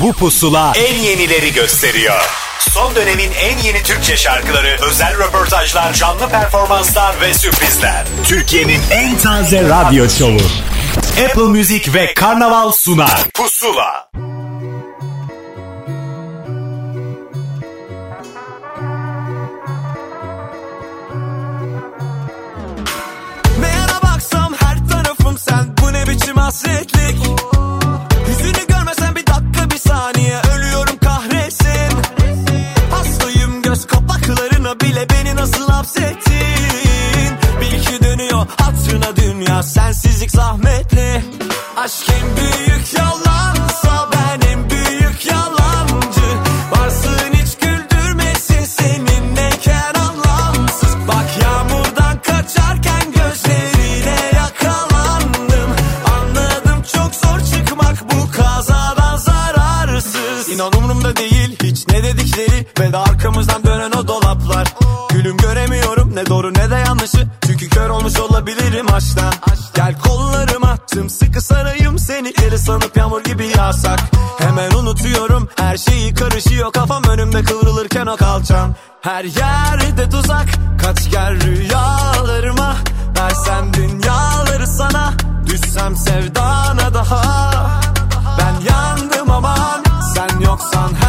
Bu pusula en yenileri gösteriyor. Son dönemin en yeni Türkçe şarkıları, özel röportajlar, canlı performanslar ve sürprizler. Türkiye'nin en taze radyo şovu. Apple Music ve Karnaval sunar. Pusula. Neyana baksam her tarafım sen Bu ne biçim hasretlik saniye Ölüyorum kahretsin. Hastayım göz kapaklarına bile Beni nasıl hapsettin? Bir iki dönüyor hatırına dünya Sensizlik zahmetli. Aşk en büyük yalansa dedikleri Ve de arkamızdan dönen o dolaplar. Gülüm göremiyorum ne doğru ne de yanlışı. Çünkü kör olmuş olabilirim aşktan. Gel kollarıma sıkı sarayım Seni. Eri sanıp yağmur gibi yağsak. Hemen unutuyorum her şeyi karışıyor. Kafam önümde kıvrılırken o kalçam Her yerde tuzak kaç gel rüyalarıma. Versem dünyaları sana Düşsem sevdana daha. Ben yandım aman Sen yoksan her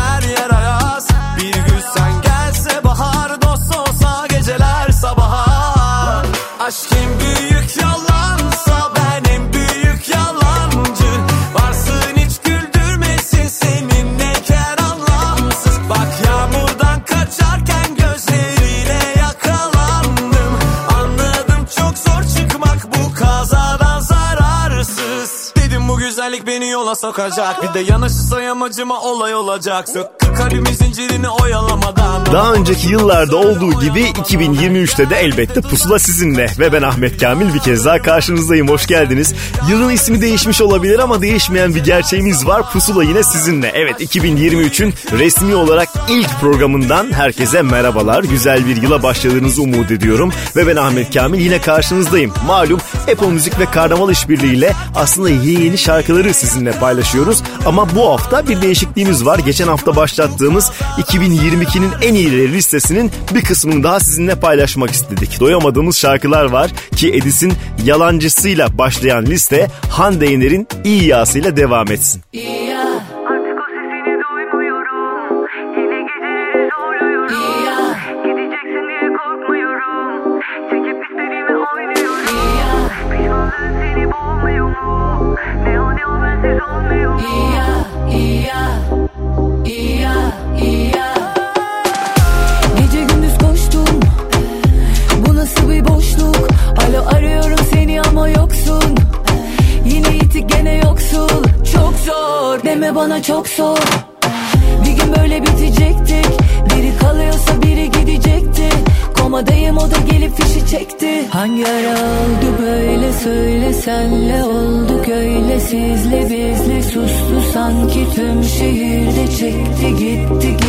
yola sokacak Bir de yanaşırsa yamacıma olay olacak Söktü kalbimin zincirini oyalamadan Daha önceki yıllarda olduğu gibi 2023'te de elbette pusula sizinle ve ben Ahmet Kamil bir kez daha karşınızdayım. Hoş geldiniz. Yılın ismi değişmiş olabilir ama değişmeyen bir gerçeğimiz var. Pusula yine sizinle. Evet 2023'ün resmi olarak ilk programından herkese merhabalar. Güzel bir yıla başladığınızı umut ediyorum. Ve ben Ahmet Kamil yine karşınızdayım. Malum Apple Müzik ve Karnaval işbirliğiyle aslında yeni yeni şarkıları sizinle paylaşıyoruz. Ama bu hafta bir değişikliğimiz var. Geçen hafta başlattığımız 2022'nin en iyileri listesinin bir kısmını daha sizinle paylaşmak istedik. Doyamadığımız şarkılar var ki Edis'in yalancısıyla başlayan liste Hande Yener'in iyi yasıyla devam etsin. Artık çok zor. Bir gün böyle bitecektik. Biri kalıyorsa biri gidecekti. Komadayım o da gelip fişi çekti. Hangi ara oldu böyle söyle senle olduk öyle. Sizle bizle sustu sanki tüm şehirde çekti gitti gizli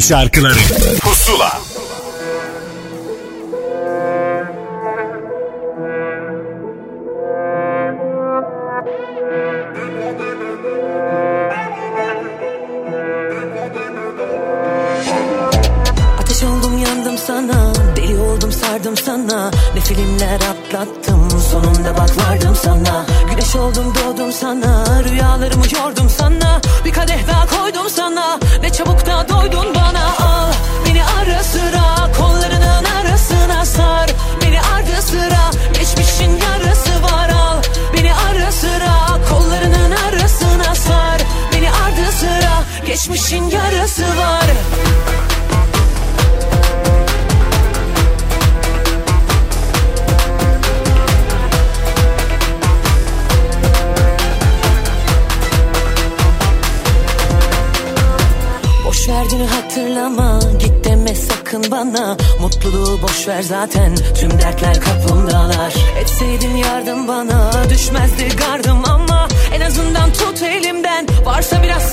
şarkıları. boşver zaten Tüm dertler kapımdalar. Etseydin yardım bana Düşmezdi gardım ama En azından tut elimden. Varsa biraz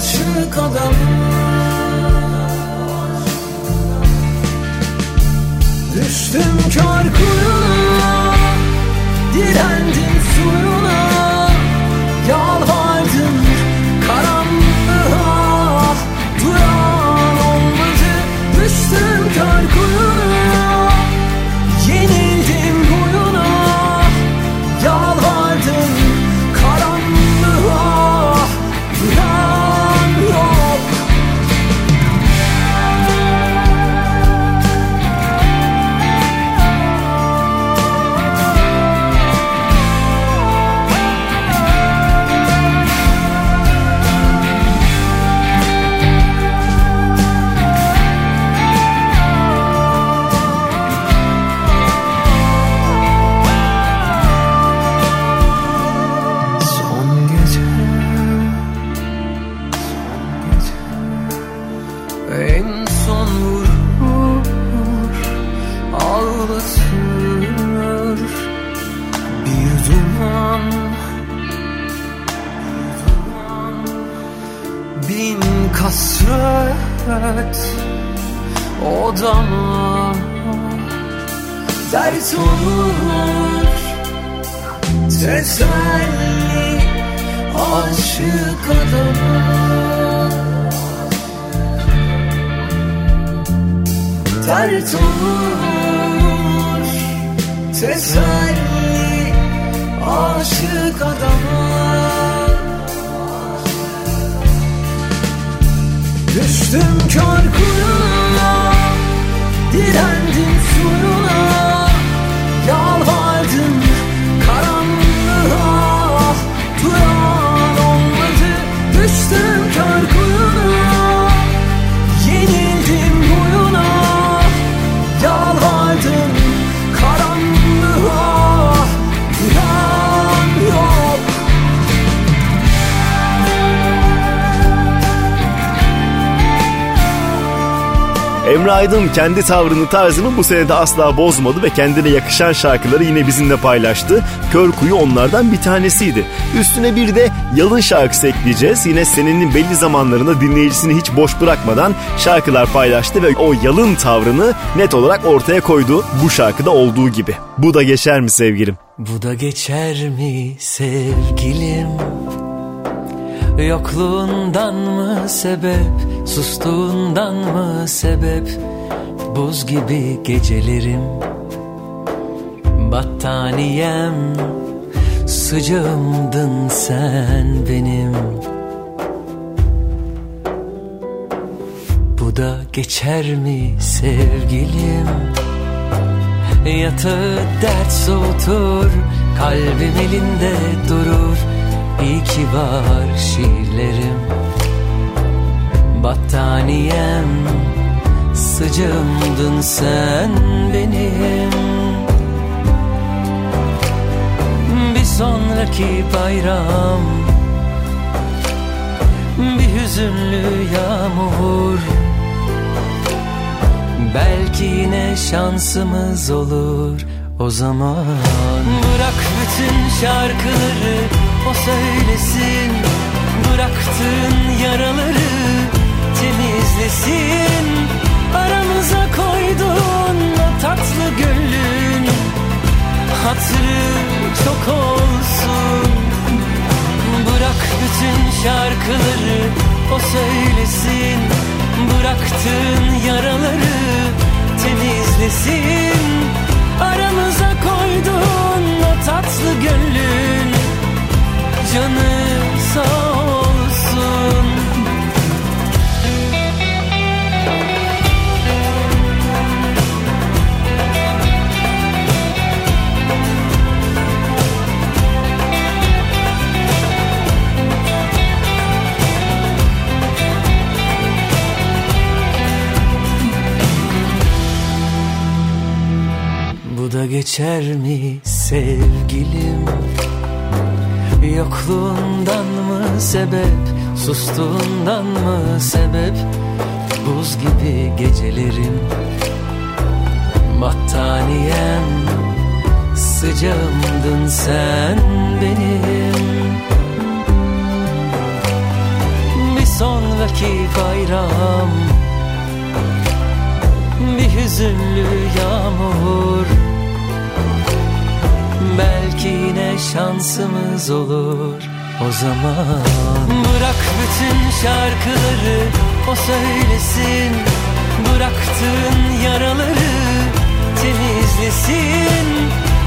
aşık adam. Düştüm kör kuyruğa Diren Aydın kendi tavrını tarzını bu senede asla bozmadı ve kendine yakışan şarkıları yine bizimle paylaştı. Kör Kuyu onlardan bir tanesiydi. Üstüne bir de Yalın şarkısı ekleyeceğiz. Yine senenin belli zamanlarında dinleyicisini hiç boş bırakmadan şarkılar paylaştı ve o yalın tavrını net olarak ortaya koydu bu şarkıda olduğu gibi. Bu da geçer mi sevgilim? Bu da geçer mi sevgilim Yokluğundan mı sebep Sustuğundan mı sebep? Buz gibi gecelerim. Battaniyem Sıcağımdın sen benim. Bu da geçer mi sevgilim? Yatağı dert soğutur Kalbim elinde durur. İyi ki var şiirlerim Battaniyem Sıcağımdın sen benim. Bir sonraki bayram Bir hüzünlü yağmur. Belki yine şansımız olur o zaman. Bırak bütün şarkıları o söylesin. Bıraktığın yaraları temizlesin Aramıza koyduğun o tatlı gönlün. Hatırı çok olsun. Bırak bütün şarkıları o söylesin. Bıraktığın yaraları temizlesin. Aramıza koyduğun o tatlı gönlün. Canı sağ da geçer mi sevgilim? Yokluğundan mı sebep Sustuğundan mı sebep? Buz gibi gecelerim Battaniyem. Sıcağımdın sen benim. Bir sonraki bayram Bir hüzünlü yağmur Belki yine şansımız olur o zaman. Bırak bütün şarkıları o söylesin. Bıraktığın yaraları temizlesin.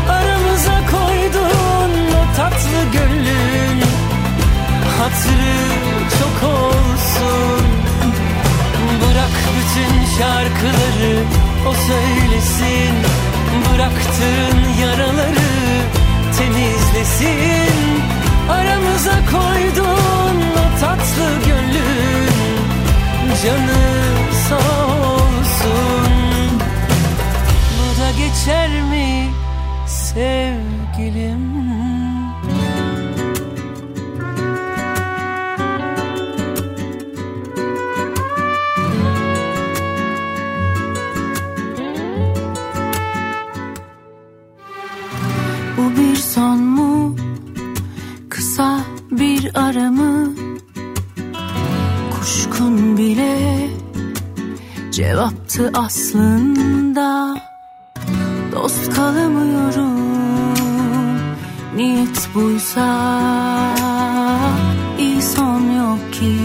Aramıza koyduğun o tatlı gönlün Hatırı çok olsun. Bırak bütün şarkıları o söylesin. Bıraktığın temizlesin Aramıza koyduğun o tatlı gönlün. Canı sağ olsun. Bu da geçer mi sevgilim acısı aslında. Dost kalamıyorum. Niyet buysa iyi son yok ki.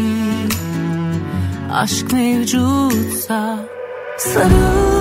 Aşk mevcutsa Sarıl.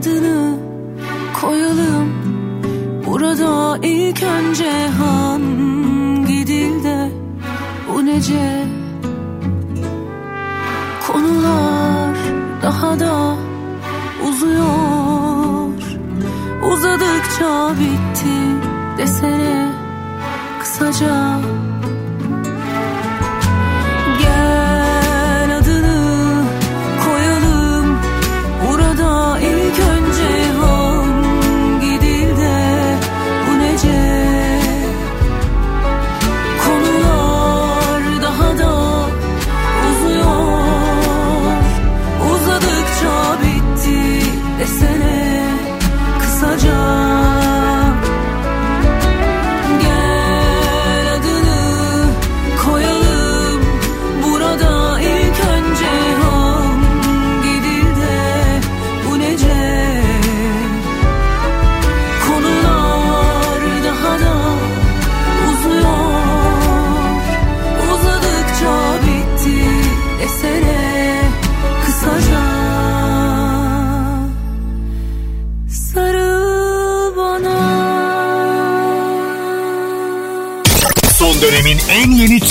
adını koyalım. Burada ilk önce hangi dilde bu nece Konular daha da uzuyor. Uzadıkça bitti desene kısaca.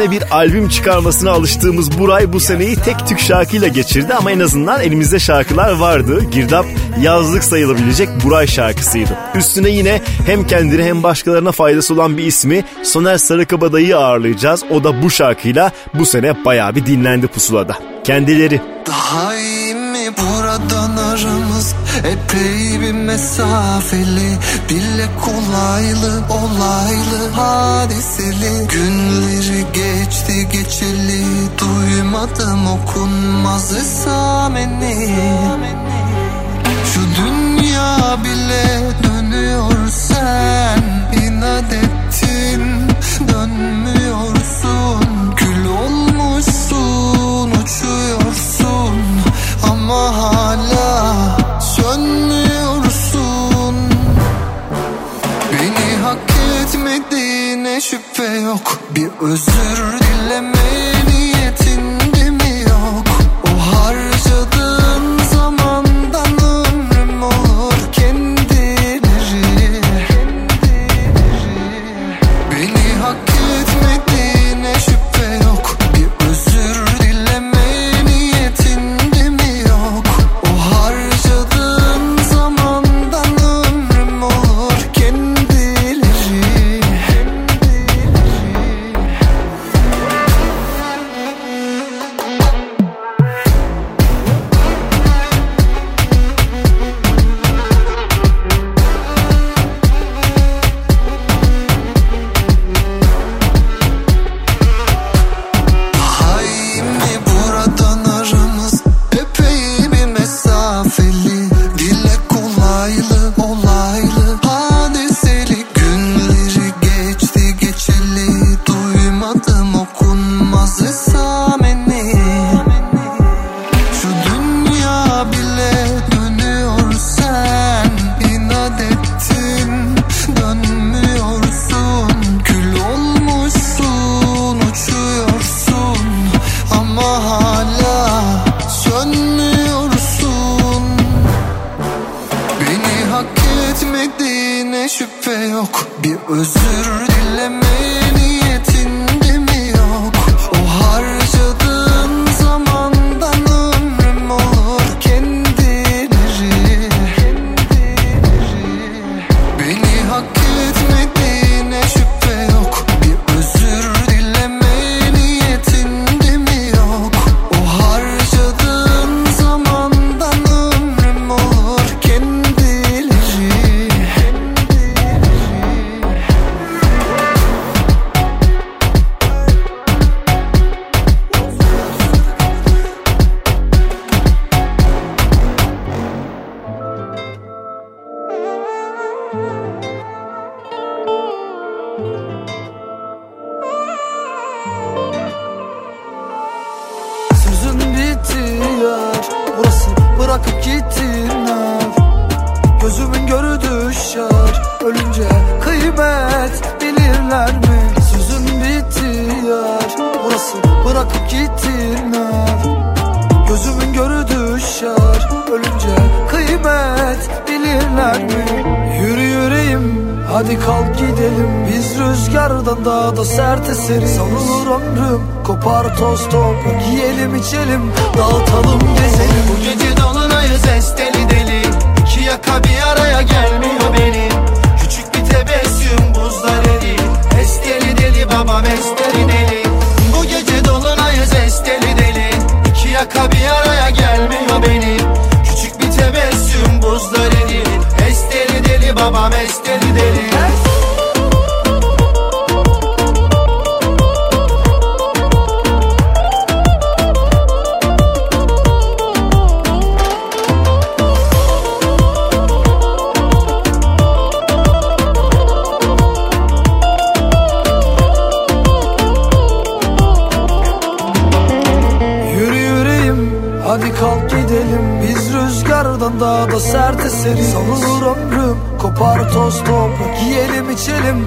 sene bir albüm çıkarmasına alıştığımız Buray bu seneyi tek tük şarkıyla geçirdi ama en azından elimizde şarkılar vardı. Girdap yazlık sayılabilecek Buray şarkısıydı. Üstüne yine hem kendine hem başkalarına faydası olan bir ismi Soner Sarıkabadayı ağırlayacağız. O da bu şarkıyla bu sene bayağı bir dinlendi pusulada. Kendileri. Daha iyi Epey bir mesafeli Dille kolaylı olaylı hadiseli. Günleri geçti geçeli Duymadım okunmaz esameni Şu dünya bile dönüyor sen inat ettin Dönmüyorsun. Kül olmuşsun uçuyorsun Ama hala yok. Bir özür toz toprak yiyelim içelim.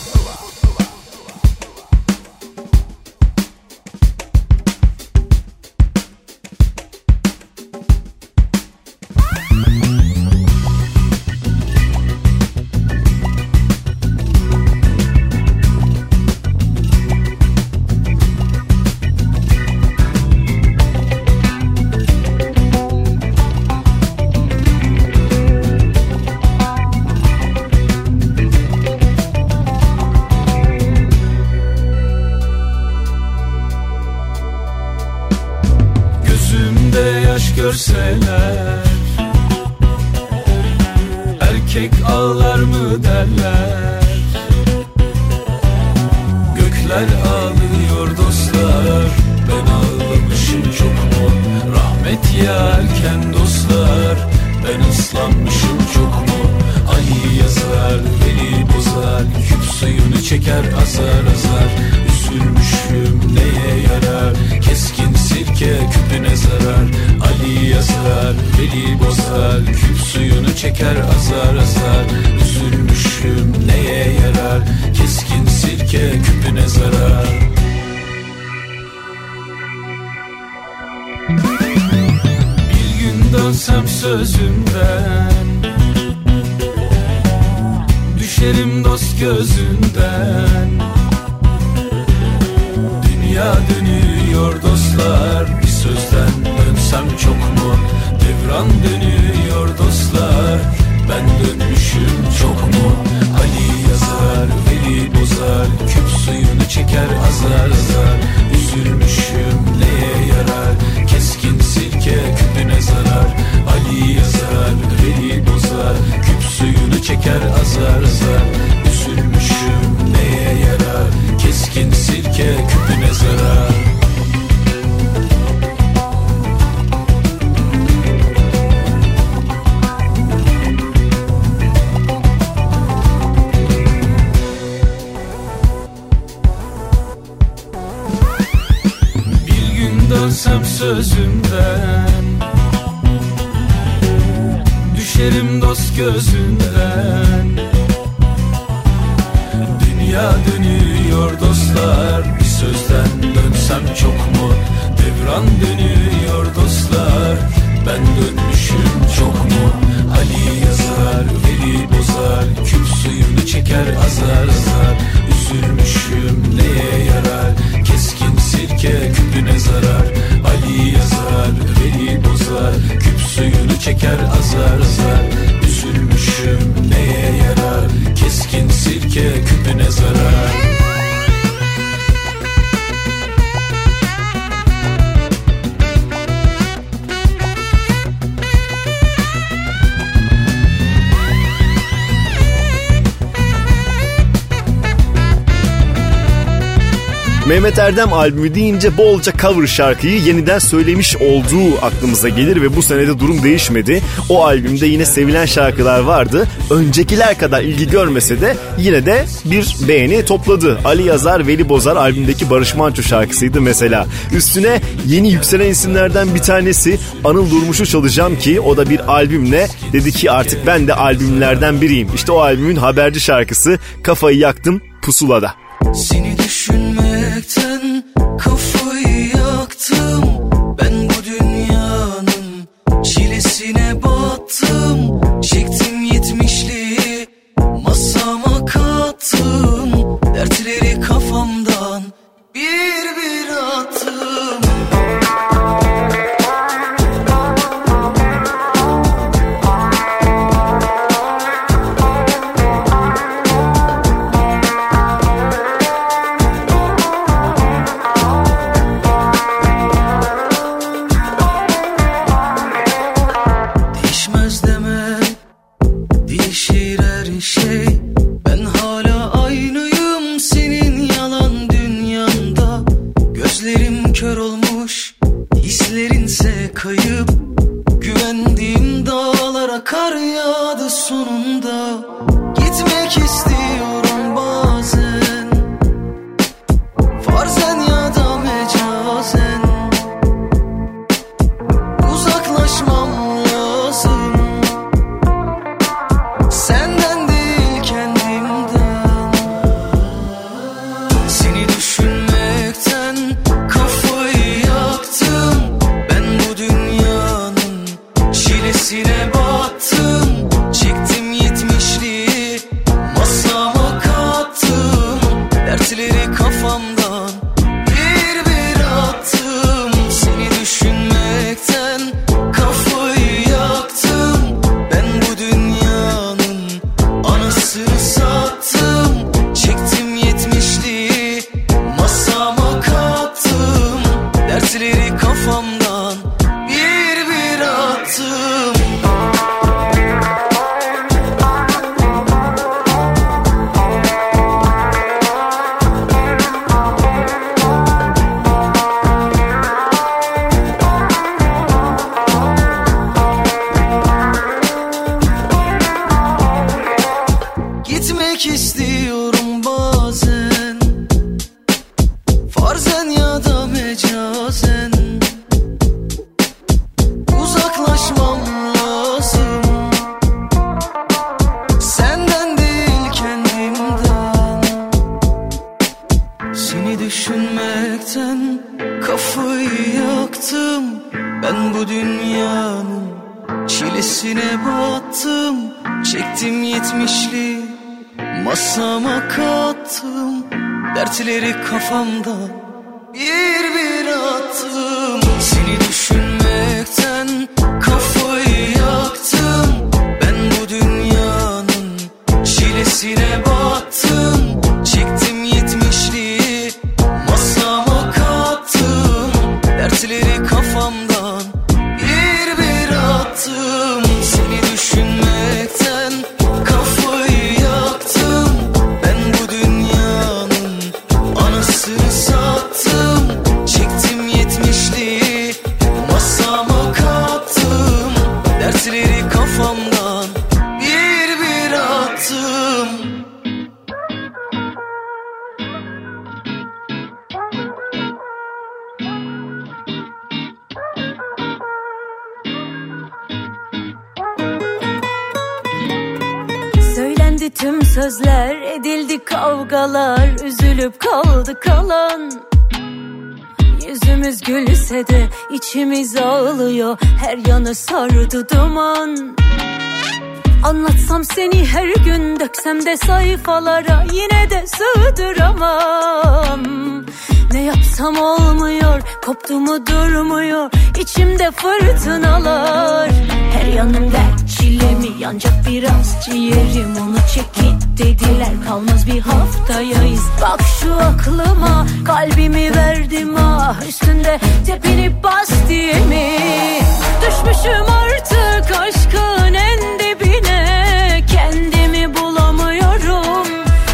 Amsterdam albümü deyince bolca cover şarkıyı yeniden söylemiş olduğu aklımıza gelir ve bu senede durum değişmedi. O albümde yine sevilen şarkılar vardı. Öncekiler kadar ilgi görmese de yine de bir beğeni topladı. Ali Yazar, Veli Bozar albümdeki Barış Manço şarkısıydı mesela. Üstüne yeni yükselen isimlerden bir tanesi Anıl Durmuş'u çalacağım ki o da bir albümle dedi ki artık ben de albümlerden biriyim. İşte o albümün haberci şarkısı Kafayı Yaktım Pusula'da. Seni düşünme kör olma Edildi tüm sözler, edildi kavgalar Üzülüp kaldı kalan. Yüzümüz gülse de içimiz ağlıyor Her yanı sardı duman. Anlatsam seni her gün döksem de sayfalara Yine de sığdıramam. Ne yapsam olmuyor koptu mu durmuyor İçimde fırtınalar. Her yanım dert Çile mi? Yanacak biraz ciğerim onu çekit dediler. Kalmaz bir haftayayız. Bak şu aklıma Kalbimi verdim ah. Üstünde tepinip bas diye mi? Düşmüşüm artık aşkın en dibine. Kendimi bulamıyorum.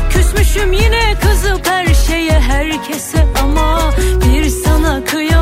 Küsmüşüm yine kızıp her şeye herkese ama Bir sana kıyamıyorum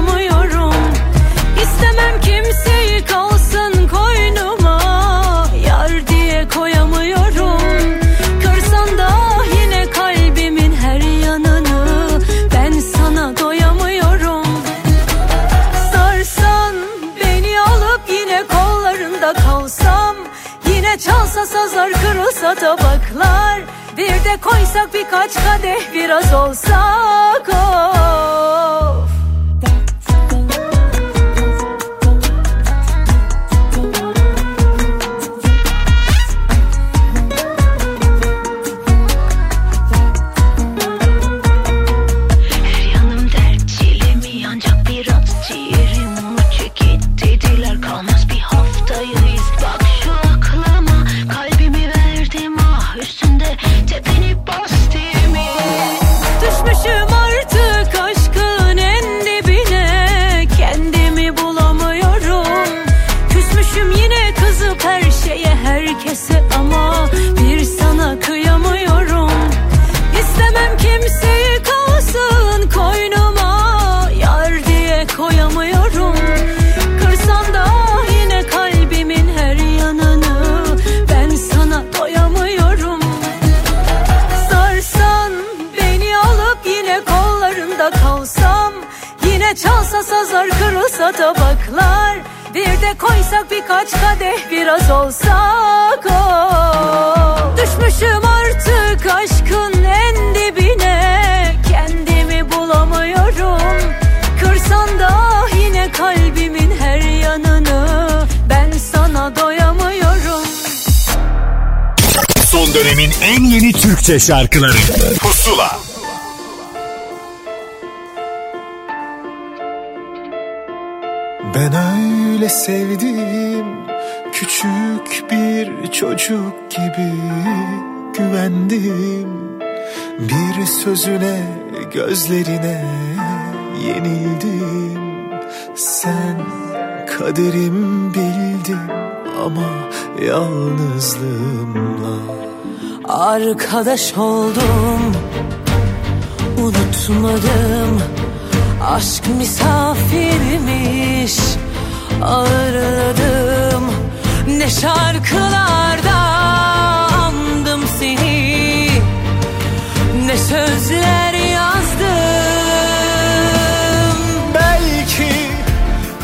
Kırılsa kırılsa tabaklar Bir de koysak birkaç kadeh biraz olsak oh. Bir de koysak birkaç kadeh biraz olsak o. Düşmüşüm artık aşkın en dibine Kendimi bulamıyorum. Kırsan da yine kalbimin her yanını Ben sana doyamıyorum. Son dönemin en yeni Türkçe şarkıları. Pusula Ben öyle sevdim küçük bir çocuk gibi güvendim. Bir sözüne gözlerine yenildim. Sen kaderim bildin ama yalnızlığımla. Arkadaş oldum Unutmadım Aşk misafirmiş. Ağırladım Ne şarkılarda. Andım seni. Ne sözler yazdım. Belki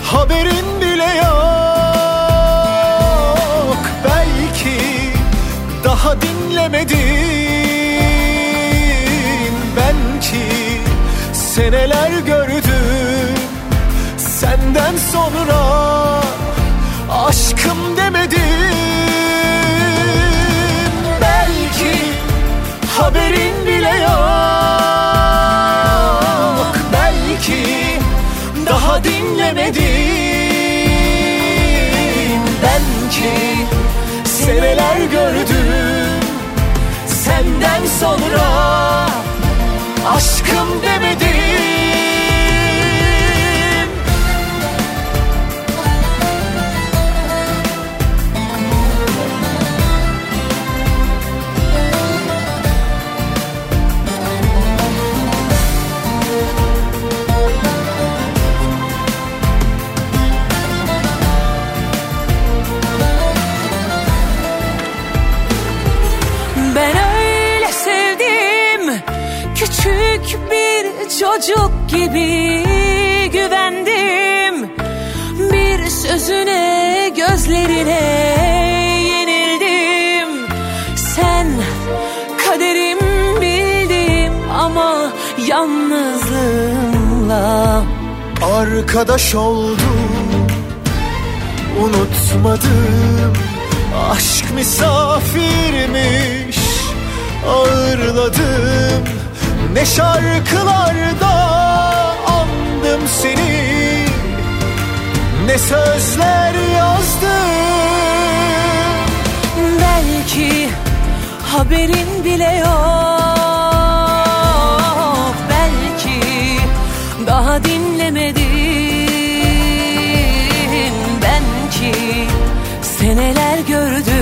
haberin bile yok. Belki daha dinlemedin Belki seneler gördüm Senden sonra aşkım demedin. Belki haberin bile yok. Belki daha dinlemedin. Belki seneler gördüm. Senden sonra aşkım demedim çocuk gibi güvendim. Bir sözüne gözlerine yenildim. Sen kaderim bildim ama yalnızlığımla Arkadaş oldum Unutmadım. Aşk misafirmiş Ağırladım Ne şarkılarda andım seni Ne sözler yazdım. Belki haberin bile yok Belki daha dinlemedin Belki seneler gördüm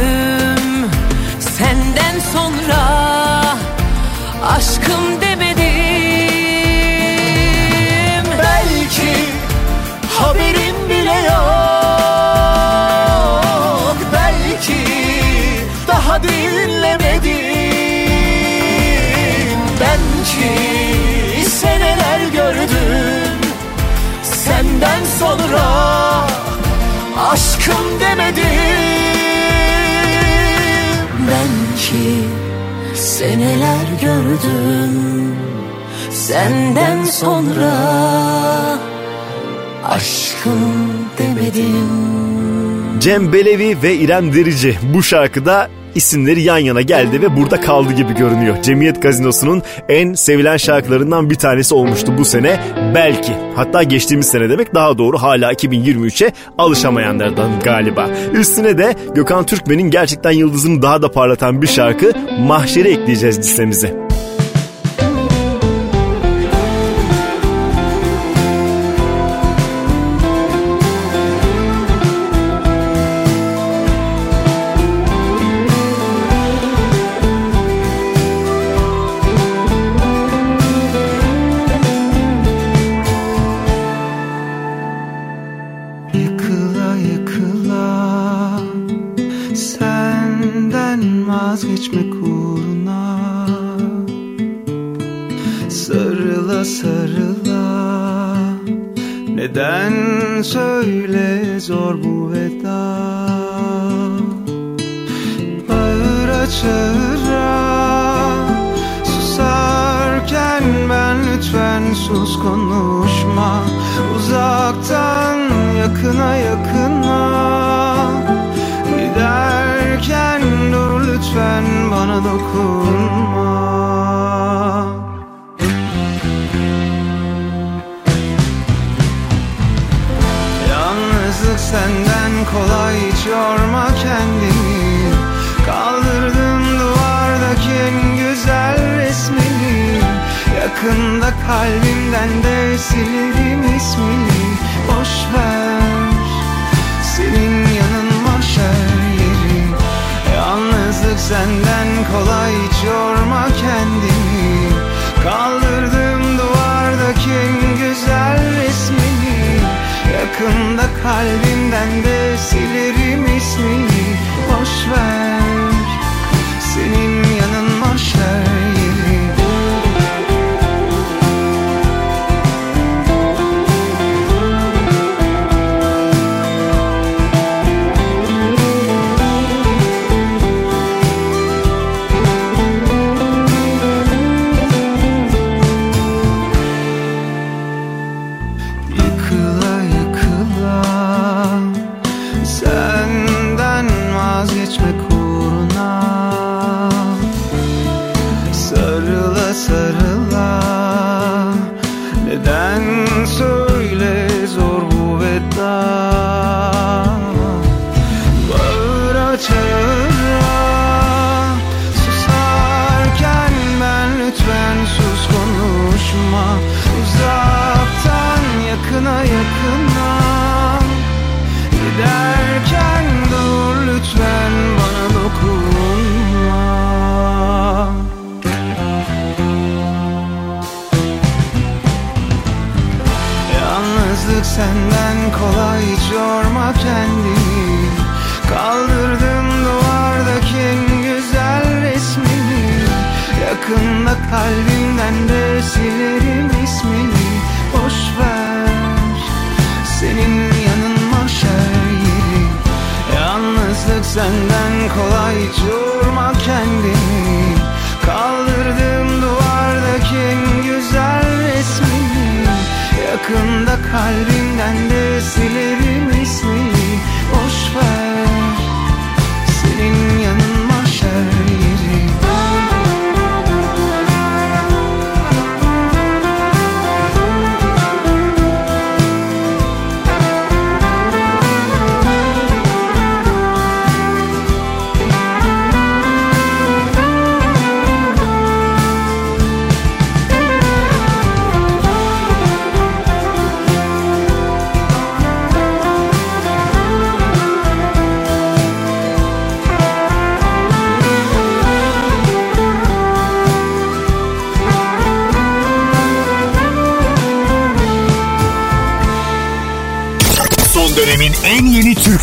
aşkım demedim. Belki seneler gördüm. Senden sonra aşkım demedim. Cem Belevi ve İrem Derici bu şarkıda isimleri yan yana geldi ve burada kaldı gibi görünüyor. Cemiyet Gazinosu'nun en sevilen şarkılarından bir tanesi olmuştu bu sene. Belki hatta geçtiğimiz sene demek daha doğru hala 2023'e alışamayanlardan galiba. Üstüne de Gökhan Türkmen'in gerçekten yıldızını daha da parlatan bir şarkı Mahşeri ekleyeceğiz listemize.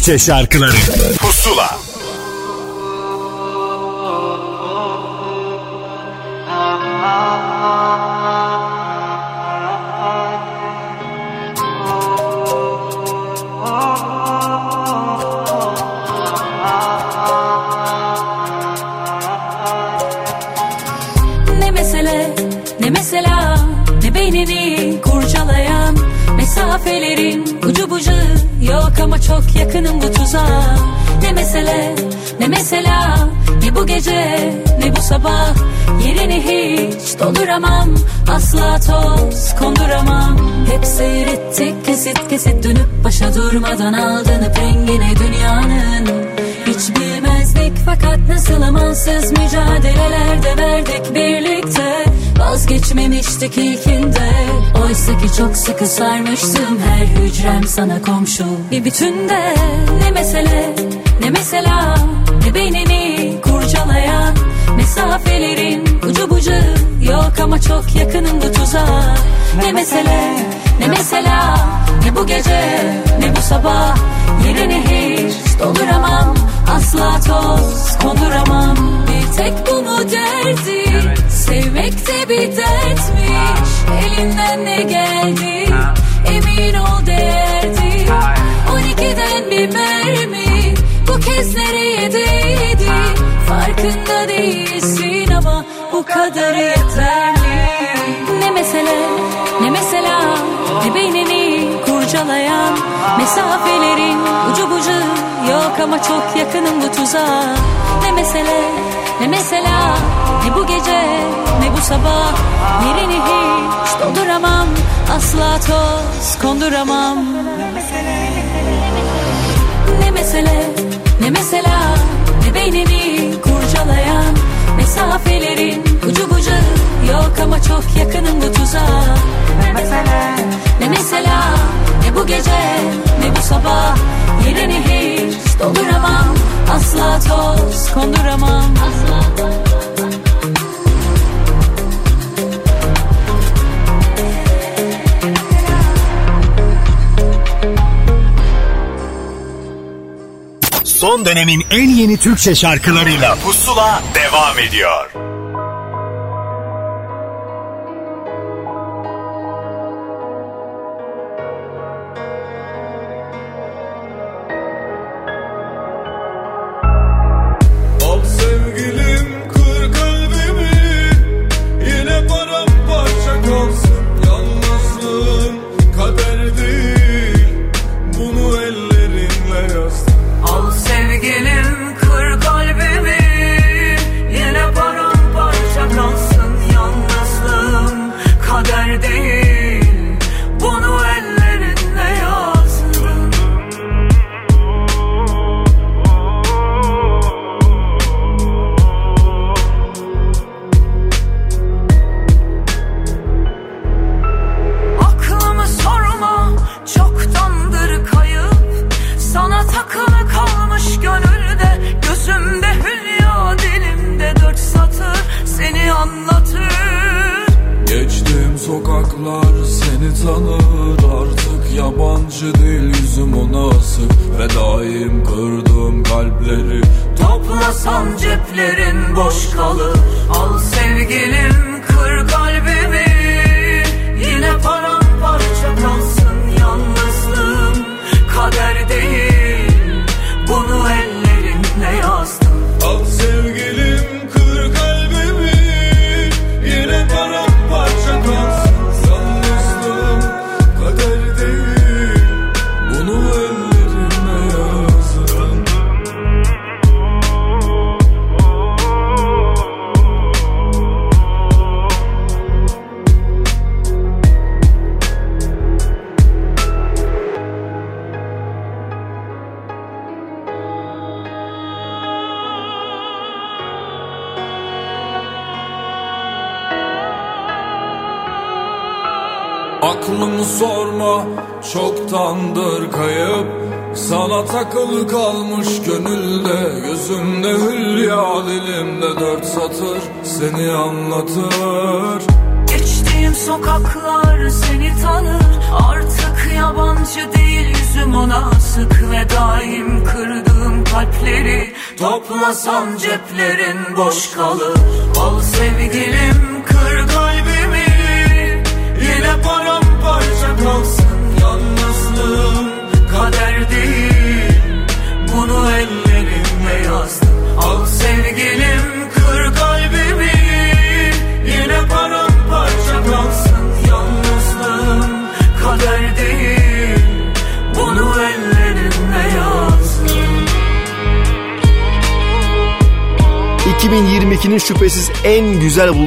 Türkçe şarkıları. Pusula. Ne mesele ne mesela ne beynini kurcalayan mesafelerin ucu yok ama çok yakınım bu tuzağa. Ne mesele ne mesela ne bu gece ne bu sabah? Yerini hiç dolduramam. Asla toz konduramam. Hep seyrettik kesit kesit dönüp başa durmadan aldığını rengine dünyanın hiç bilmezdik fakat nasıl amansız mücadelelerde verdik birlikte. Vazgeçmemiştik ilkinde. Oysa ki çok sıkı sarmıştım her hücrem sana komşu Bir bütünde. Ne mesele ne mesela ne beynini kurcalayan Mesafelerin ucu bucu yok ama çok yakınım bu tuzağa. Ne mesele ne mesela ne bu gece ne bu sabah? Yerini hiç dolduramam asla toz konduramam. Bir tek bu mu derdi? Evet. sevmek de bir dertmiş. Elinden ne geldi? Ha. emin ol değerdi ha. 12'den bir mermi. Bu kez nereye değdi? Ha. Farkında değilsin ama bu kadar yeterli. Ne mesele ne mesela? Oh. Ne beynini kurcalayan ah. Mesafelerin ucu bucu yok ama çok yakınım bu tuzağa Ne mesele ne mesela ne bu gece ne bu sabah? Yerini hiç dolduramam. Asla toz konduramam. Ne mesele? Ne mesela ne beynini kurcalayan Mesafelerin ucu bucu. Yok ama çok yakınım bu tuzağa Ne mesele? Ne mesela bu gece ne bu sabah? Yerini hiç dolduramam? Asla toz konduramam. Asla Son dönemin en yeni Türkçe şarkılarıyla Pusula devam ediyor.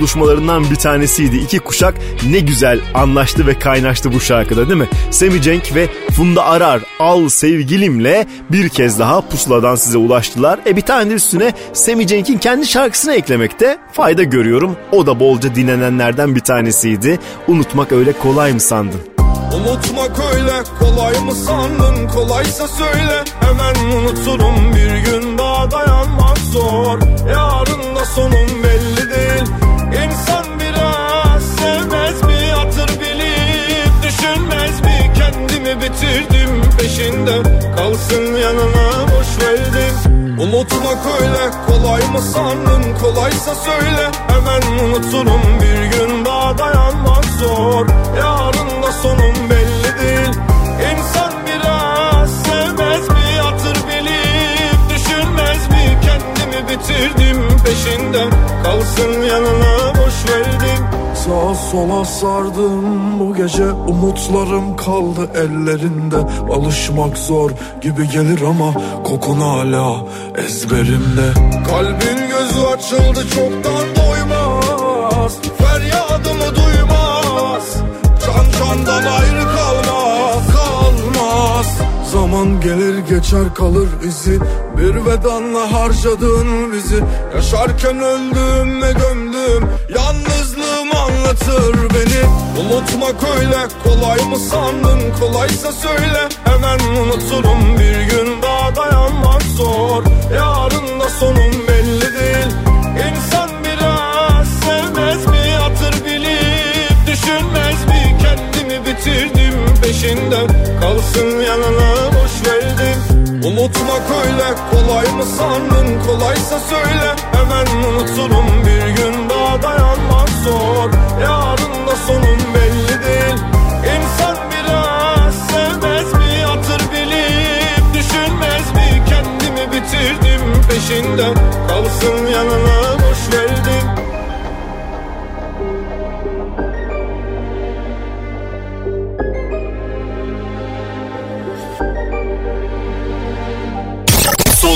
Buluşmalarından bir tanesiydi. İki kuşak ne güzel anlaştı ve kaynaştı bu şarkıda değil mi? Semi Cenk ve Funda Arar Al Sevgilimle bir kez daha pusuladan size ulaştılar. E bir tane de üstüne Semi Cenk'in kendi şarkısını eklemekte fayda görüyorum. O da bolca dinlenenlerden bir tanesiydi. Unutmak öyle kolay mı sandın? Unutmak öyle kolay mı sandın Kolaysa söyle hemen unuturum Bir gün daha dayanmak zor Kalsın yanına boş verdim Unutmak öyle kolay mı sandın? Kolaysa söyle. Hemen unuturum Bir gün daha dayanmak zor. Yarın da sonum belli değil. İnsan biraz sevmez mi Hatır bilip düşünmez mi? Kendimi bitirdim peşinden. Kalsın yanına boş verdim Sağa sola sardım. Bu gece umutlarım kaldı ellerinde. Alışmak zor gibi gelir ama kokun hala ezberimde. Kalbin gözü açıldı çoktan doymaz. Feryadımı duymaz. Can candan ayrı kalmaz Kalmaz. Zaman gelir geçer kalır izi. Bir vedanla harcadın bizi. Yaşarken öldüm ve gömdüm. Yalnızlığım anlatır beni. Unutmak öyle kolay mı sandın? Kolaysa söyle. Hemen unuturum Bir gün. Daha dayanmak zor. Yarın da sonum belli değil. İnsan biraz sevmez mi? Hatır bilip düşünmez mi? Kendimi bitirdim peşinden. Kalsın yanına boş verdim Unutmak öyle kolay mı sandın? Kolaysa söyle. Hemen unuturum. Bir gün daha dayanmak zor. Yarın da sonum belli değil. İnsan biraz sevmez mi? Hatır bilip düşünmez mi? Kendimi bitirdim peşinden. Kalsın yanına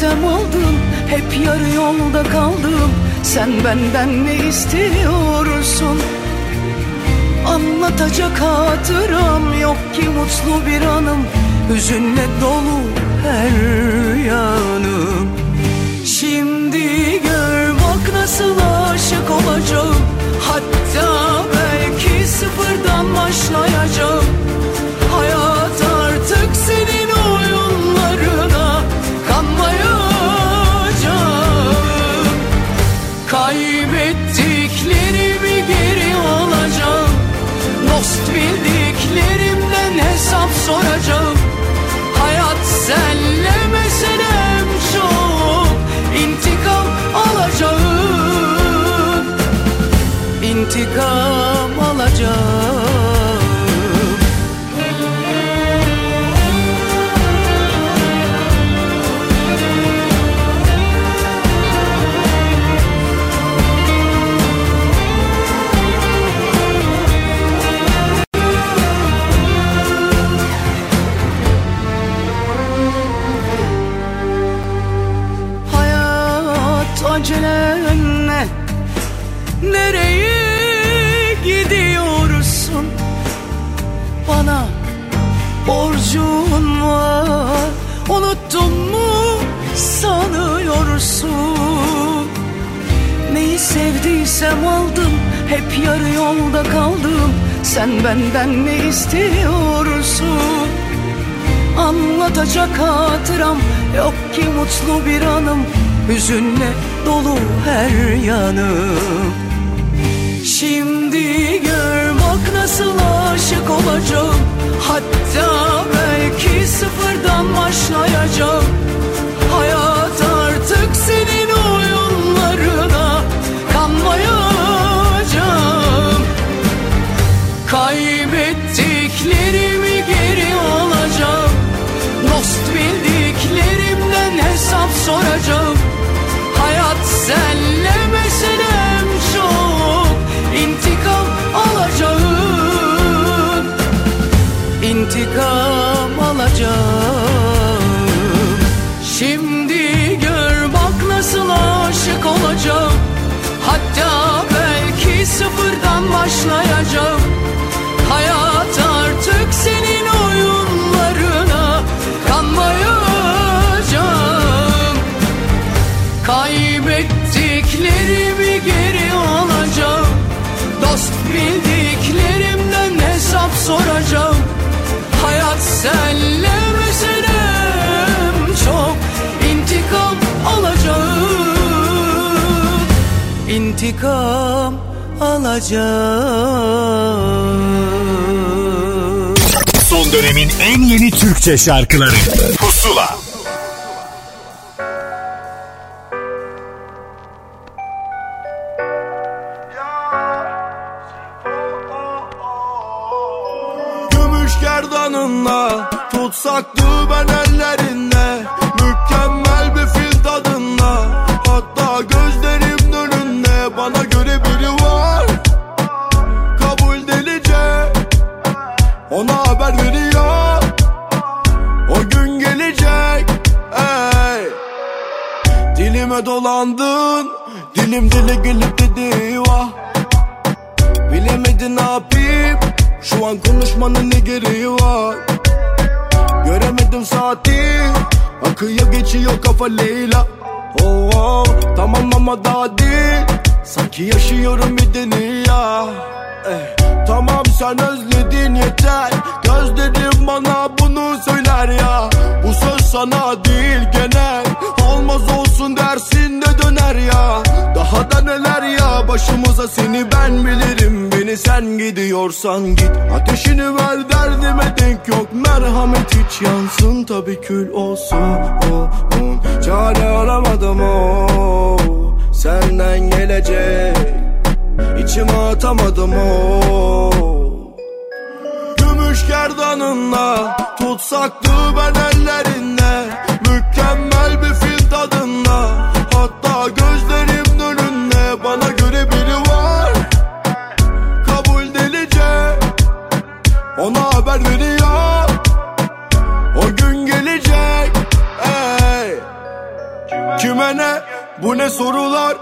sevdiysem aldım Hep yarı yolda kaldım. Sen benden ne istiyorsun? Anlatacak hatıram yok ki mutlu bir anım. Hüzünle dolu her yanım. Şimdi gör bak nasıl aşık olacağım. Hatta belki sıfırdan başlayacağım soracağım sevdiysem aldım Hep yarı yolda kaldım. Sen benden ne istiyorsun? Anlatacak hatıram yok ki mutlu bir anım. Hüzünle dolu her yanım. Şimdi gör bak nasıl aşık olacağım. Hatta belki sıfırdan başlayacağım Kaybettiklerimi geri alacağım. Dost bildiklerimden hesap soracağım. Hayat senle meselem çok. İntikam alacağım. İntikam alacağım. Şimdi gör bak nasıl aşık olacağım. Hatta belki sıfırdan başlayacağım. İntikam alacağım. Son dönemin en yeni Türkçe şarkıları Dilim dile gelip dedi vah Bilemedin ne yapayım Şu an konuşmanın ne gereği var? Göremedim saati. Akıyor geçiyor kafa Leyla. Oh, oh, Tamam ama daha değil. Sanki yaşıyorum bir dünya eh, Tamam sen özledin yeter. Gözlerim bana bunu söyler ya. Bu söz sana değil genel. Olmaz olsun dersin de döner ya. Daha da neler ya başımıza seni ben bilirim. Beni sen gidiyorsan git. Ateşini ver derdime denk yok. Merhamet hiç yansın tabi kül olsun. Oh, oh. Çare aramadım o Senden gelecek İçime atamadım o Gümüş gerdanınla Tutsaktı ben ellerinde. Mükemmel bir fil tadında Hatta gözlerim önünde. Bana göre biri var. Kabul delice Ona haber veriyor. O gün gelecek Ey. Kime ne? Bu ne sorular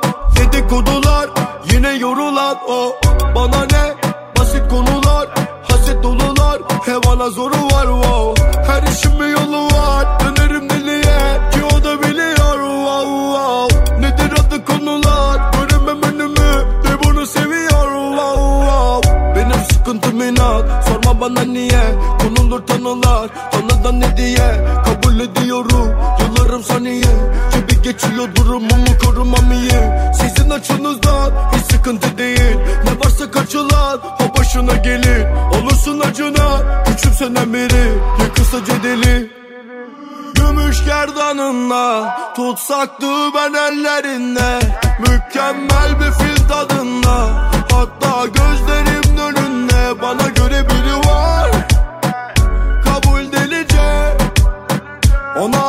Dedikodular yine yorulan o. Bana ne? Basit konular Haset dolular. Hevana zoru var wow. Her işin bir yolu var. Dönerim deliye ki o da biliyor wow, wow. Nedir adı konular? Göremem önümü de bunu seviyor wow, wow. Benim sıkıntım inat Sorma bana niye? Konulur tanılar Tanıdan ne diye? Kabul ediyorum Yıllarım saniye geçiyor durumumu korumam iyi. Sizin açınızdan hiç sıkıntı değil. Ne varsa kaçılan O başına gelir. Olursun acına Küçümsenen biri. Yakılsa deli Gümüş gerdanınla Tutsaktı ben ellerinde. Mükemmel bir fil tadında. Hatta gözlerim önünde Bana göre biri var. Kabul delice Ona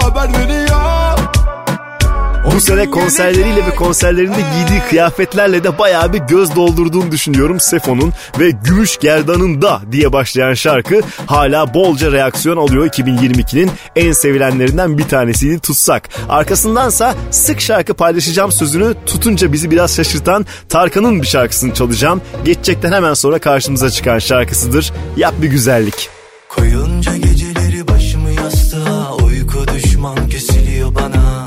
Bu sene konserleriyle ve konserlerinde giydiği kıyafetlerle de bayağı bir göz doldurduğunu düşünüyorum Sefo'nun ve Gümüş Gerdanında diye başlayan şarkı hala bolca reaksiyon alıyor 2022'nin en sevilenlerinden bir tanesiydi Tutsak. Arkasındansa sık şarkı paylaşacağım sözünü tutunca bizi biraz şaşırtan Tarkan'ın bir şarkısını çalacağım. Geçecekten hemen sonra karşımıza çıkan şarkısıdır Yap Bir Güzellik. Koyunca geceleri başımı yastığa Uyku düşman kesiliyor bana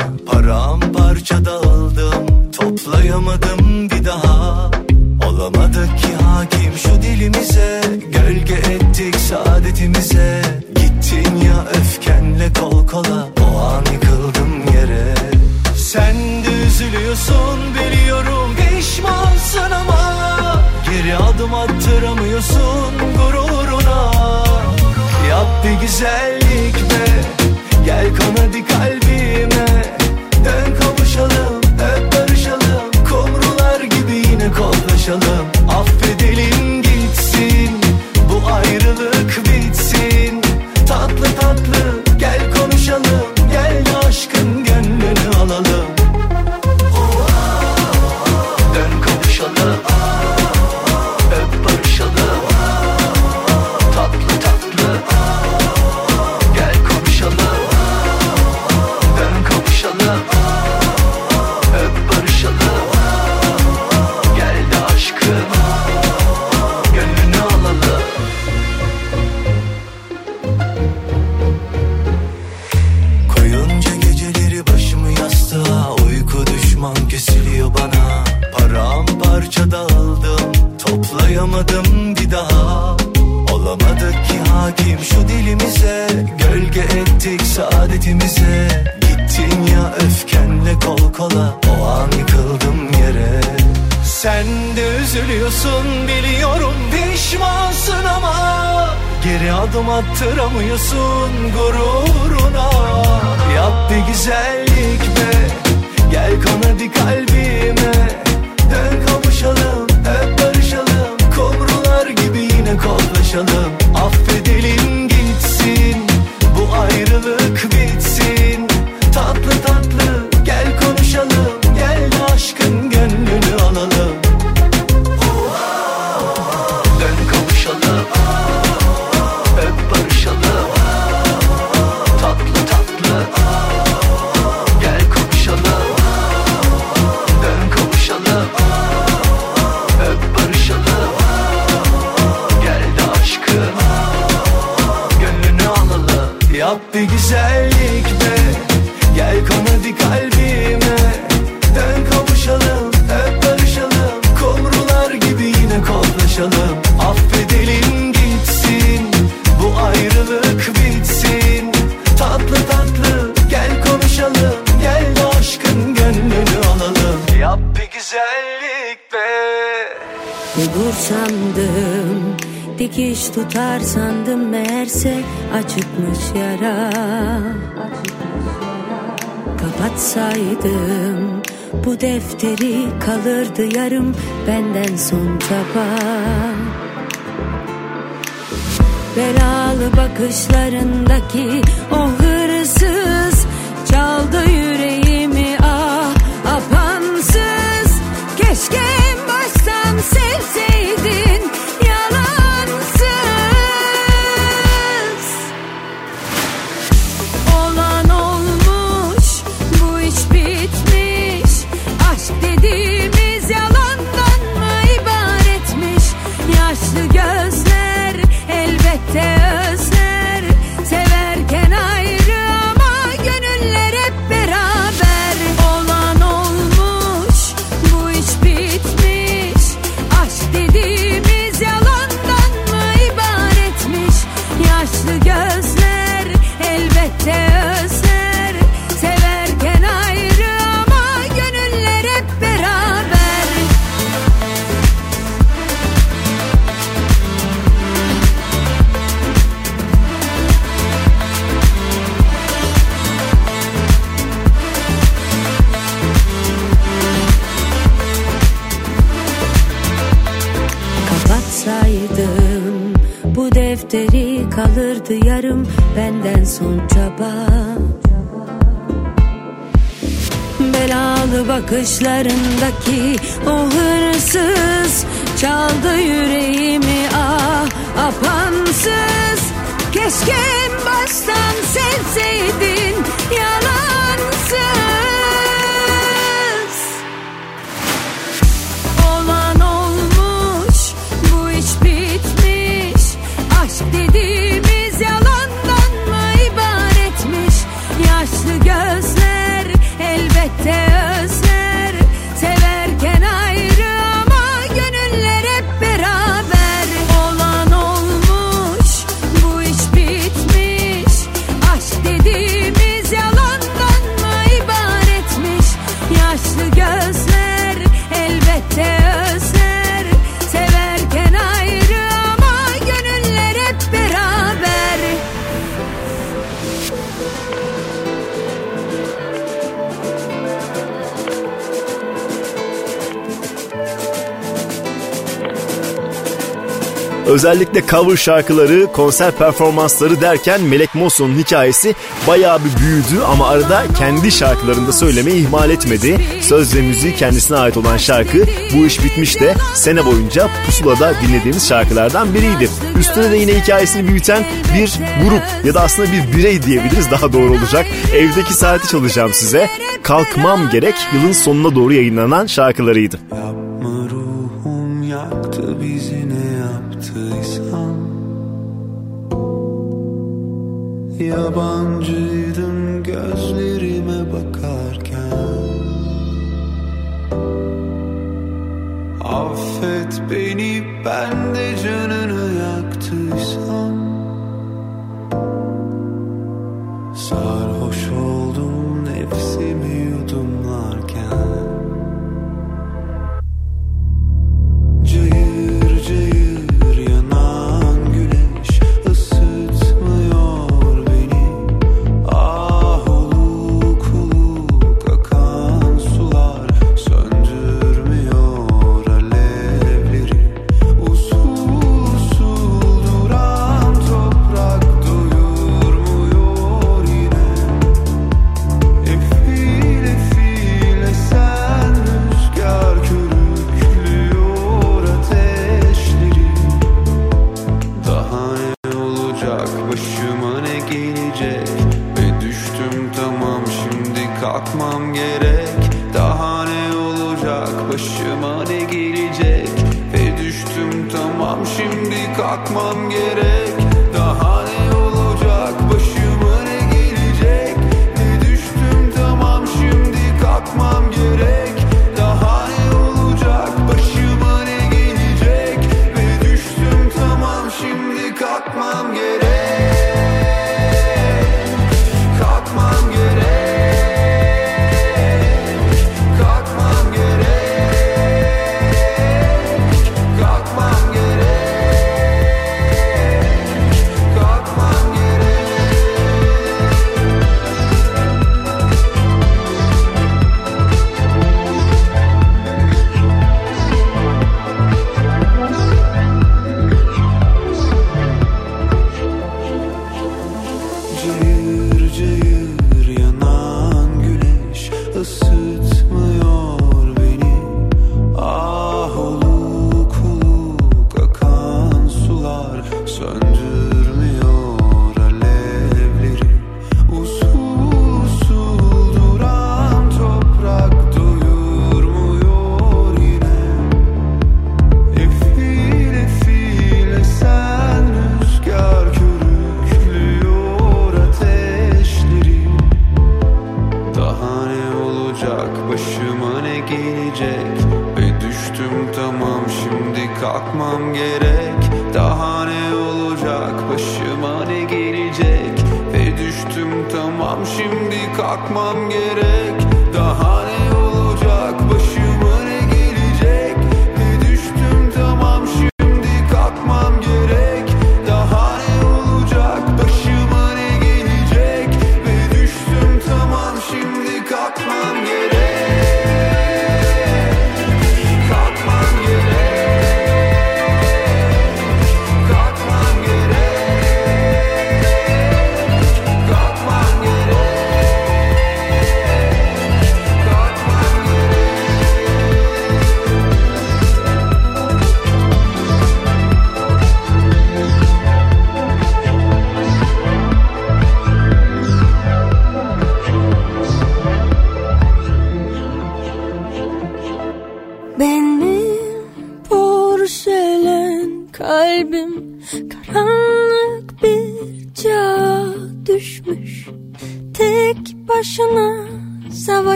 Paramparça dağıldım Toplayamadım bir daha. Olamadık ki hakim şu dilimize Gölge ettik saadetimize. Gittin ya öfkenle kol kola O an yıkıldım yere. Sen de üzülüyorsun biliyorum Pişmansın ama. Geri adım attıramıyorsun gururuna. Yap bir güzellik be Gel kon hadi kalbime kola. O an yıkıldım yere. Sen de üzülüyorsun biliyorum pişmansın ama Geri adım attıramıyorsun gururuna. Yap bir güzellik be Gel kan hadi kalbime. Dön kavuşalım öp barışalım Kumrular gibi yine kollaşalım tutar sandım meğerse açıkmış yara. Kapatsaydım bu defteri kalırdı yarım benden son çaba Belalı bakışlarındaki o hırsız bakışlarındaki o hırsız çaldı yüreğimi ah apansız. Keşke baştan sevseydin yalansız Özellikle cover şarkıları, konser performansları derken Melek Mosso'nun hikayesi bayağı bir büyüdü ama arada kendi şarkılarında söylemeyi ihmal etmedi. Söz ve müziği kendisine ait olan şarkı Bu iş bitmiş de sene boyunca Pusula'da dinlediğimiz şarkılardan biriydi. Üstüne de yine hikayesini büyüten bir grup ya da aslında bir birey diyebiliriz daha doğru olacak. Evdeki saati çalacağım size. Kalkmam gerek yılın sonuna doğru yayınlanan şarkılarıydı.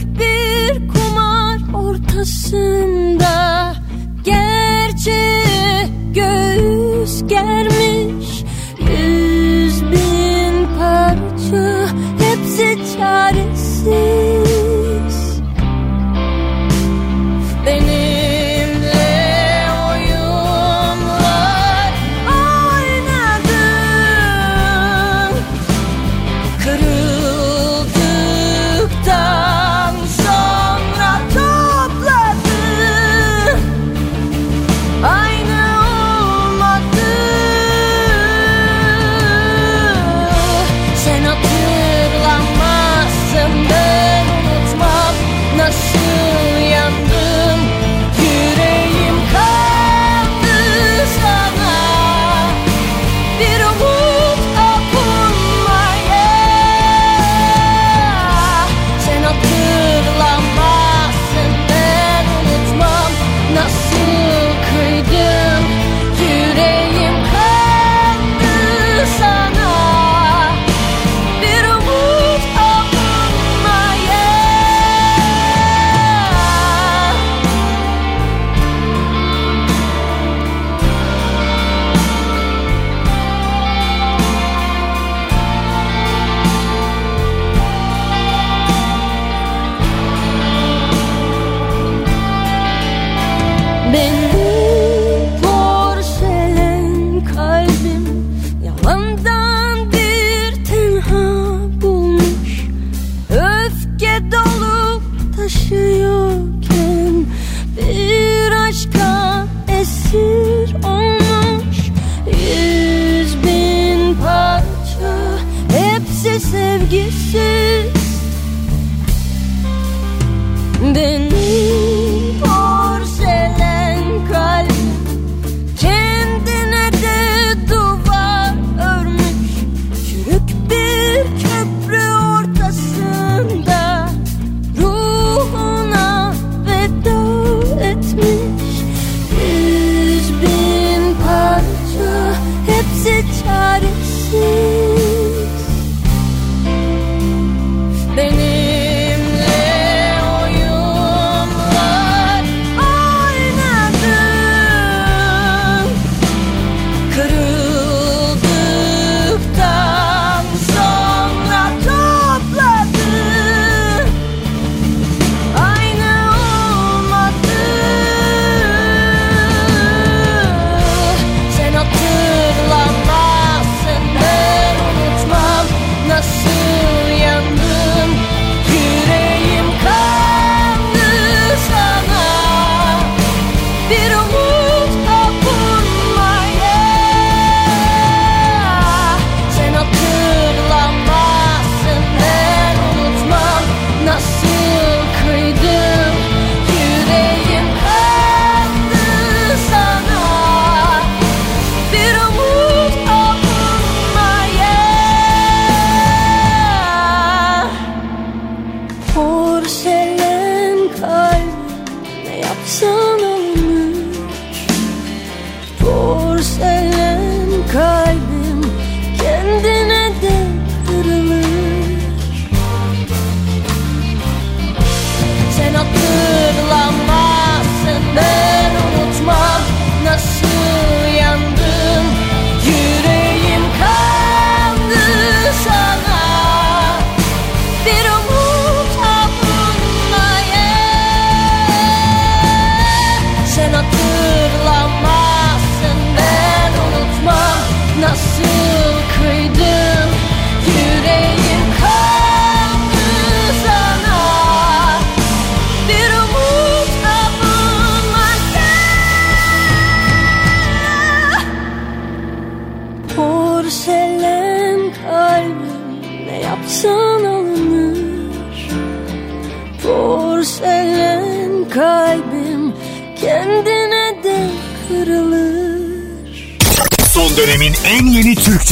büyük bir kumar ortasında Gerçi göğüs germiş. Yüz bin parça Hepsi çaresiz.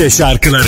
Türkçe şarkıları.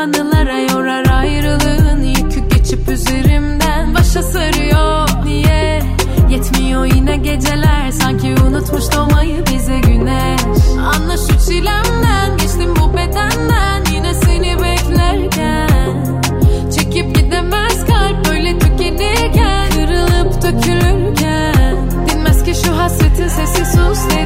Anılara yorar ayrılığın yükü geçip üzerimden. Başa sarıyor niye? Yetmiyor yine geceler. Sanki unutmuş doğmayı bize güneş. Anla şu çilemden Geçtim bu bedenden. Yine seni beklerken. Çekip gidemez kalp Böyle tükenirken. Kırılıp dökülürken. Dinmez ki şu hasretin sesi sus diye.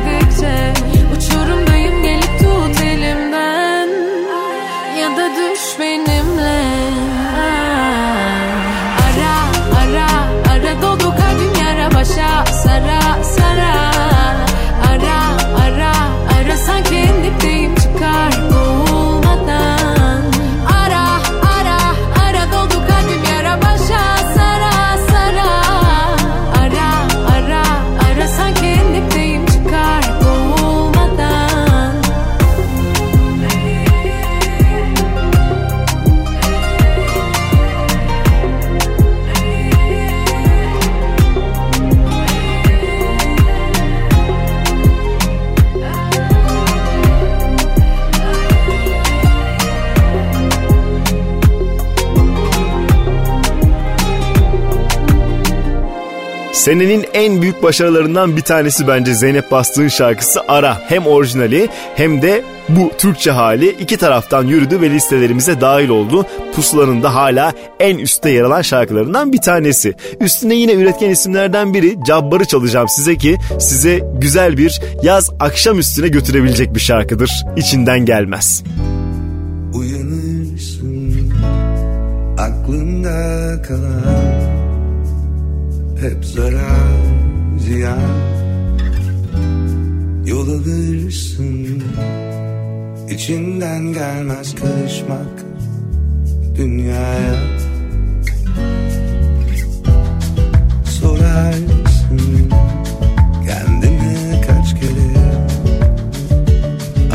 Senenin en büyük başarılarından bir tanesi bence Zeynep Bastık'ın şarkısı Ara. Hem orijinali hem de bu Türkçe hali iki taraftan yürüdü ve listelerimize dahil oldu. Pusulanın da hala en üstte yer alan şarkılarından bir tanesi. Üstüne yine üretken isimlerden biri Cabbar'ı çalacağım size ki size güzel bir yaz akşam üstüne götürebilecek bir şarkıdır. İçinden gelmez. Uyanırsın aklında kalan hep zarar ziyan. Yol alırsın içinden gelmez karışmak dünyaya. Sorarsın kendine kaç kere?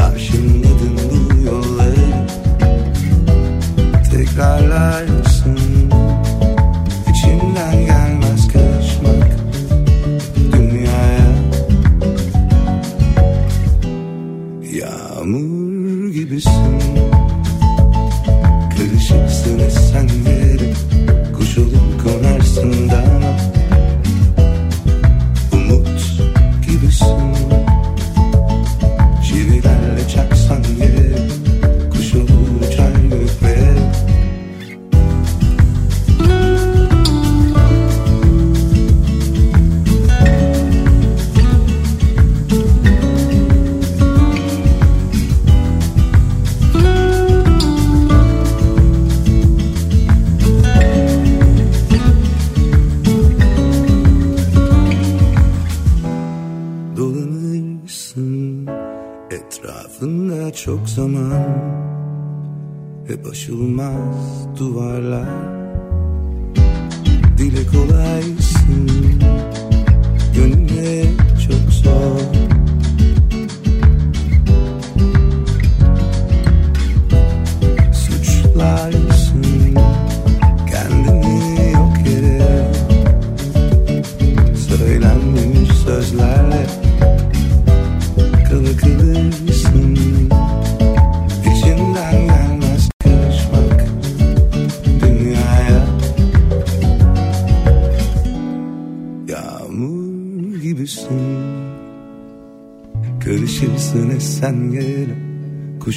Aşınladın bu yolları. Tekrarlarsın Yağmur gibisin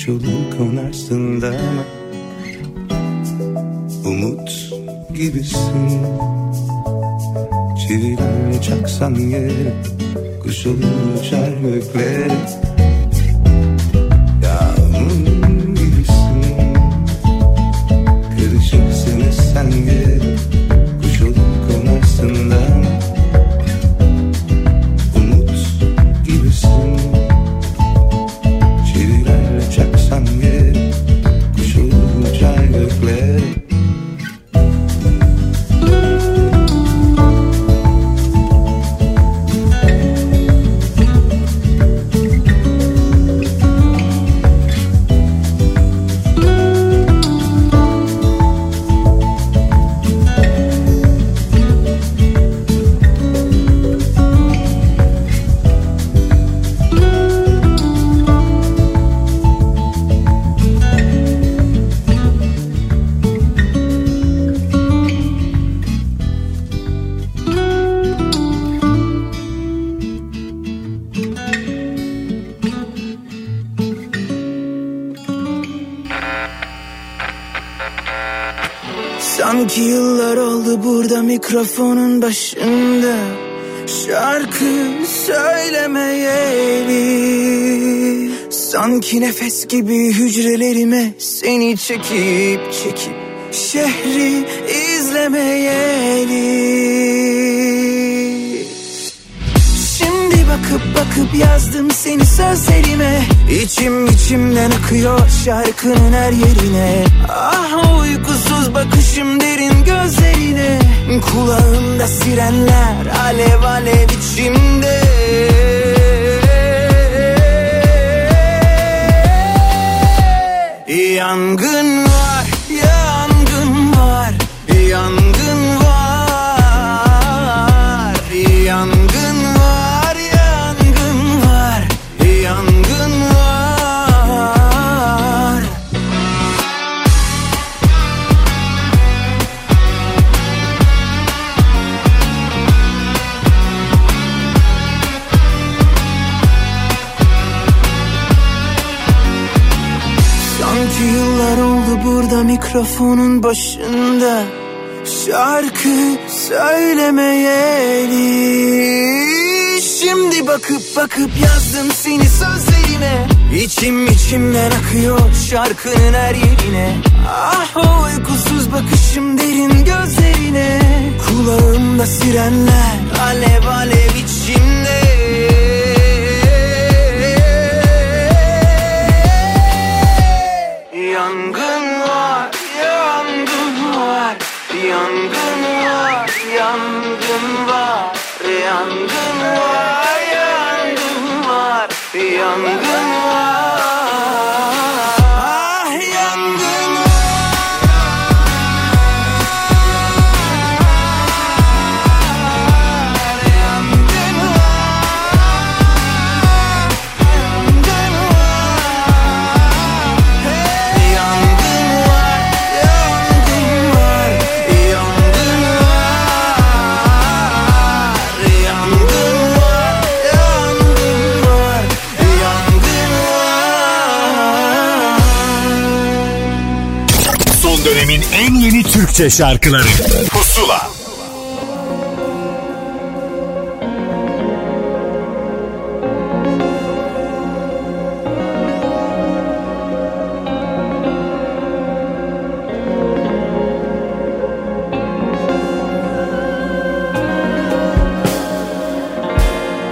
Olur konarsın dama Sanki yıllar oldu burada mikrofonun başında. Şarkı söylemeyeli Sanki nefes gibi hücrelerime seni çekip çekip Şehri izlemeyeli Şimdi bakıp bakıp yazdım seni sözlerime. İçim içimden akıyor şarkının her yerine. Ah uykusuz bakışım derin gözlerine Kulağımda sirenler alev alev içimde. Yangın mikrofonun başında Şarkı söylemeyeli Şimdi bakıp bakıp yazdım seni sözlerime. İçim içimden akıyor şarkının her yerine. Ah o uykusuz bakışım derin gözlerine. Kulağımda sirenler alev alev içimde Türkçe şarkıları. Pusula.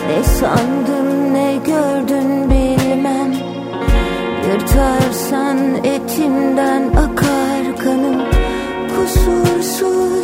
Ne sandın ne gördün bilmem. Yırtarsan etimden akar 说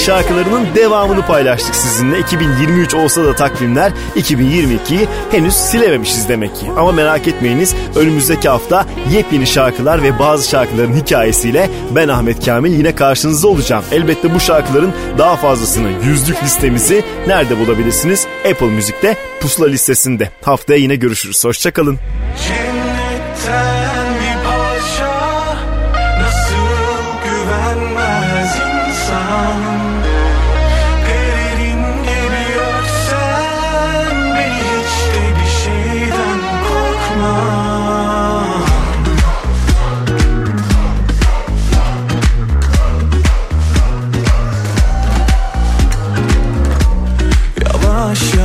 şarkılarının devamını paylaştık sizinle. 2023 olsa da takvimler 2022'yi henüz silememişiz demek ki. Ama merak etmeyiniz önümüzdeki hafta yepyeni şarkılar ve bazı şarkıların hikayesiyle ben Ahmet Kamil yine karşınızda olacağım. Elbette bu şarkıların daha fazlasını yüzlük listemizi nerede bulabilirsiniz? Apple Müzik'te pusula listesinde. Haftaya yine görüşürüz. Hoşçakalın. Cennetten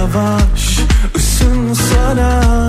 Yavaş ısınsana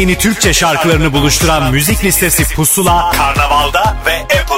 yeni Türkçe şarkılarını buluşturan müzik listesi Pusula, Karnaval'da ve Apple